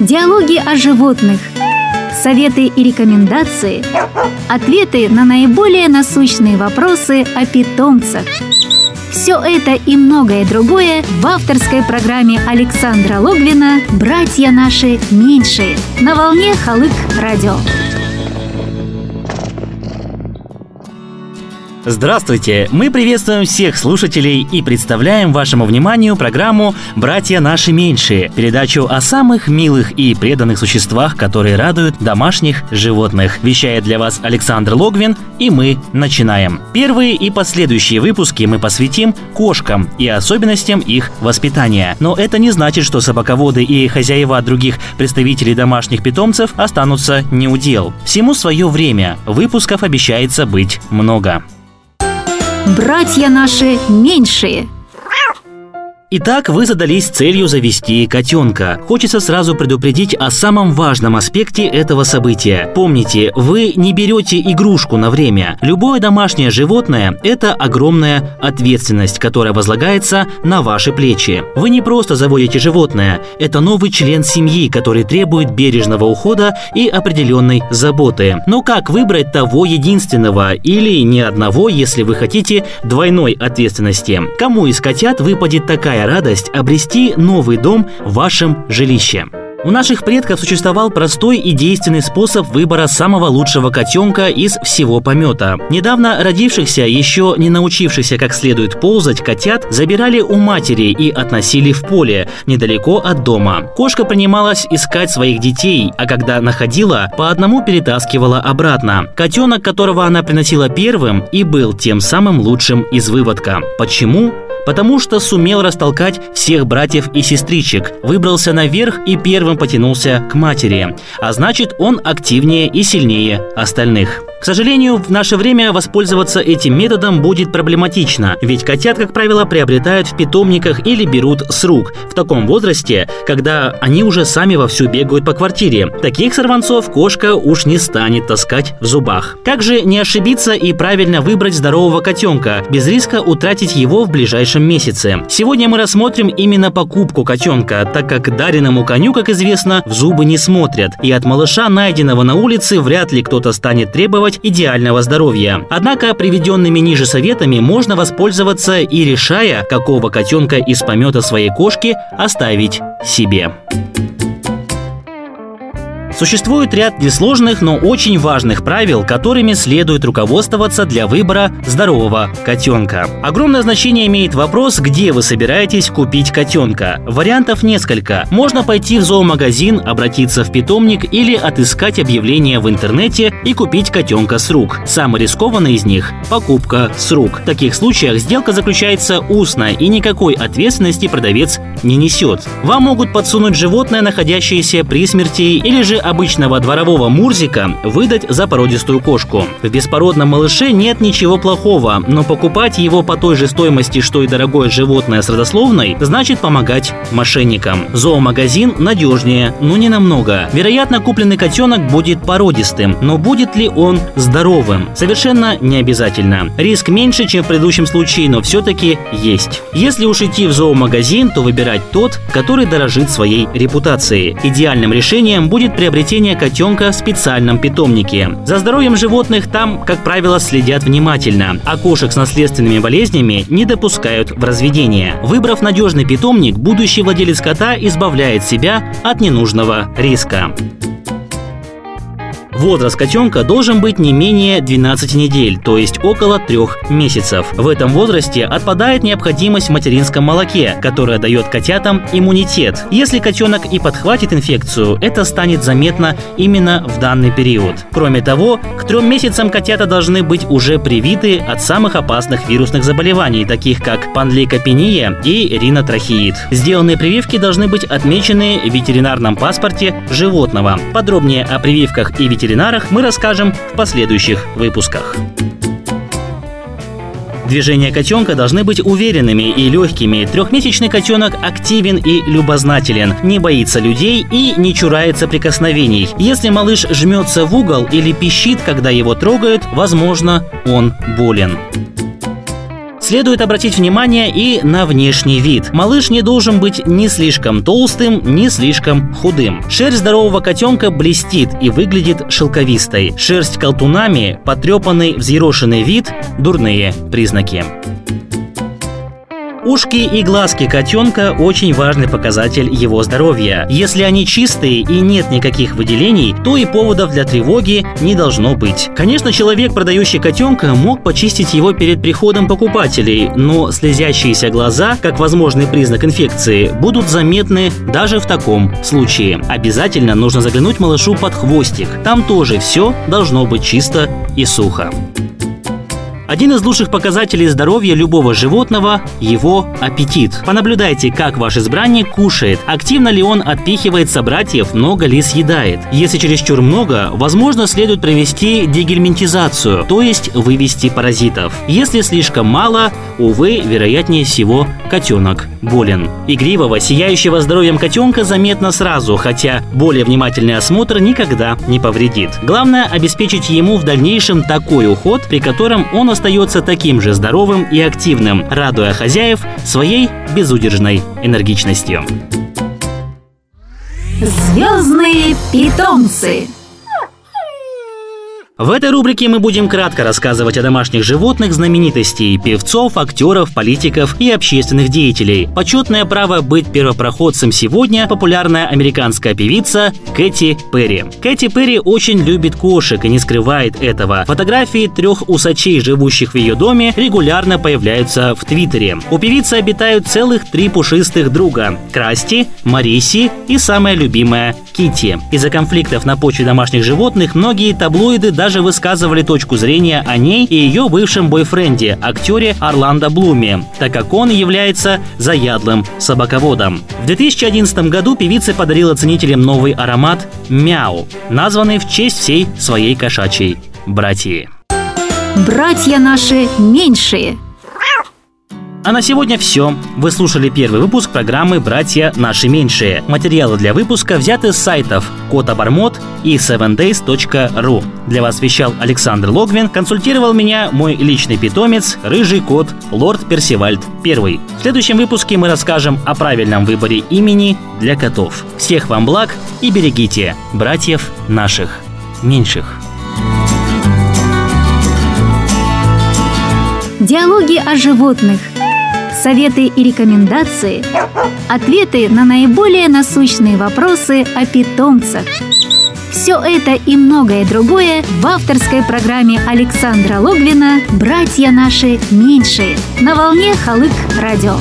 диалоги о животных, советы и рекомендации, ответы на наиболее насущные вопросы о питомцах. Все это и многое другое в авторской программе Александра Логвина «Братья наши меньшие» на волне Халык Радио. Здравствуйте! Мы приветствуем всех слушателей и представляем вашему вниманию программу «Братья наши меньшие» передачу о самых милых и преданных существах, которые радуют домашних животных. Вещает для вас Александр Логвин, и мы начинаем. Первые и последующие выпуски мы посвятим кошкам и особенностям их воспитания. Но это не значит, что собаководы и хозяева других представителей домашних питомцев останутся неудел. Всему свое время. Выпусков обещается быть много. Братья наши меньшие – Итак, вы задались целью завести котенка. Хочется сразу предупредить о самом важном аспекте этого события. Помните, вы не берете игрушку на время. Любое домашнее животное – это огромная ответственность, которая возлагается на ваши плечи. Вы не просто заводите животное, это новый член семьи, который требует бережного ухода и определенной заботы. Но как выбрать того единственного или ни одного, если вы хотите двойной ответственности? Кому из котят выпадет такая какая радость обрести новый дом в вашем жилище. У наших предков существовал простой и действенный способ выбора самого лучшего котенка из всего помета. Недавно родившихся, еще не научившихся как следует ползать котят, забирали у матери и относили в поле, недалеко от дома. Кошка принималась искать своих детей, а когда находила, по одному перетаскивала обратно. Котенок, которого она приносила первым, и был тем самым лучшим из выводка. Почему? потому что сумел растолкать всех братьев и сестричек, выбрался наверх и первым потянулся к матери, а значит он активнее и сильнее остальных. Сожалению, в наше время воспользоваться этим методом будет проблематично, ведь котят, как правило, приобретают в питомниках или берут с рук в таком возрасте, когда они уже сами вовсю бегают по квартире. Таких сорванцов кошка уж не станет таскать в зубах. Как же не ошибиться и правильно выбрать здорового котенка, без риска утратить его в ближайшем месяце? Сегодня мы рассмотрим именно покупку котенка, так как дареному коню, как известно, в зубы не смотрят, и от малыша, найденного на улице, вряд ли кто-то станет требовать требовать идеального здоровья. Однако приведенными ниже советами можно воспользоваться и решая, какого котенка из помета своей кошки оставить себе. Существует ряд несложных, но очень важных правил, которыми следует руководствоваться для выбора здорового котенка. Огромное значение имеет вопрос, где вы собираетесь купить котенка. Вариантов несколько. Можно пойти в зоомагазин, обратиться в питомник или отыскать объявление в интернете и купить котенка с рук. Самый рискованный из них – покупка с рук. В таких случаях сделка заключается устно и никакой ответственности продавец не несет. Вам могут подсунуть животное, находящееся при смерти или же обычного дворового мурзика выдать за породистую кошку. В беспородном малыше нет ничего плохого, но покупать его по той же стоимости, что и дорогое животное с родословной, значит помогать мошенникам. Зоомагазин надежнее, но не намного. Вероятно, купленный котенок будет породистым, но будет ли он здоровым? Совершенно не обязательно. Риск меньше, чем в предыдущем случае, но все-таки есть. Если уж идти в зоомагазин, то выбирать тот, который дорожит своей репутацией. Идеальным решением будет приобретение приобретения котенка в специальном питомнике. За здоровьем животных там, как правило, следят внимательно, а кошек с наследственными болезнями не допускают в разведение. Выбрав надежный питомник, будущий владелец кота избавляет себя от ненужного риска. Возраст котенка должен быть не менее 12 недель, то есть около 3 месяцев. В этом возрасте отпадает необходимость в материнском молоке, которое дает котятам иммунитет. Если котенок и подхватит инфекцию, это станет заметно именно в данный период. Кроме того, к трем месяцам котята должны быть уже привиты от самых опасных вирусных заболеваний, таких как панлейкопения и ринотрахеид. Сделанные прививки должны быть отмечены в ветеринарном паспорте животного. Подробнее о прививках и ветеринарном ветеринарах мы расскажем в последующих выпусках. Движения котенка должны быть уверенными и легкими. Трехмесячный котенок активен и любознателен, не боится людей и не чурается прикосновений. Если малыш жмется в угол или пищит, когда его трогают, возможно, он болен. Следует обратить внимание и на внешний вид. Малыш не должен быть ни слишком толстым, ни слишком худым. Шерсть здорового котенка блестит и выглядит шелковистой. Шерсть колтунами, потрепанный взъерошенный вид – дурные признаки. Ушки и глазки котенка – очень важный показатель его здоровья. Если они чистые и нет никаких выделений, то и поводов для тревоги не должно быть. Конечно, человек, продающий котенка, мог почистить его перед приходом покупателей, но слезящиеся глаза, как возможный признак инфекции, будут заметны даже в таком случае. Обязательно нужно заглянуть малышу под хвостик. Там тоже все должно быть чисто и сухо. Один из лучших показателей здоровья любого животного – его аппетит. Понаблюдайте, как ваш избранник кушает, активно ли он отпихивает собратьев, много ли съедает. Если чересчур много, возможно, следует провести дегельминтизацию, то есть вывести паразитов. Если слишком мало, увы, вероятнее всего, котенок болен. Игривого, сияющего здоровьем котенка заметно сразу, хотя более внимательный осмотр никогда не повредит. Главное – обеспечить ему в дальнейшем такой уход, при котором он остается таким же здоровым и активным, радуя хозяев своей безудержной энергичностью. Звездные питомцы. В этой рубрике мы будем кратко рассказывать о домашних животных знаменитостей, певцов, актеров, политиков и общественных деятелей. Почетное право быть первопроходцем сегодня – популярная американская певица Кэти Перри. Кэти Перри очень любит кошек и не скрывает этого. Фотографии трех усачей, живущих в ее доме, регулярно появляются в Твиттере. У певицы обитают целых три пушистых друга – Красти, Мариси и самая любимая Кити. Из-за конфликтов на почве домашних животных многие таблоиды даже даже высказывали точку зрения о ней и ее бывшем бойфренде, актере Орландо Блуме, так как он является заядлым собаководом. В 2011 году певица подарила ценителям новый аромат «Мяу», названный в честь всей своей кошачьей братьи. Братья наши меньшие – а на сегодня все. Вы слушали первый выпуск программы «Братья наши меньшие». Материалы для выпуска взяты с сайтов Котобормот и 7days.ru. Для вас вещал Александр Логвин, консультировал меня мой личный питомец, рыжий кот, лорд Персивальд I. В следующем выпуске мы расскажем о правильном выборе имени для котов. Всех вам благ и берегите братьев наших меньших. Диалоги о животных – советы и рекомендации, ответы на наиболее насущные вопросы о питомцах. Все это и многое другое в авторской программе Александра Логвина «Братья наши меньшие» на волне Халык Радио.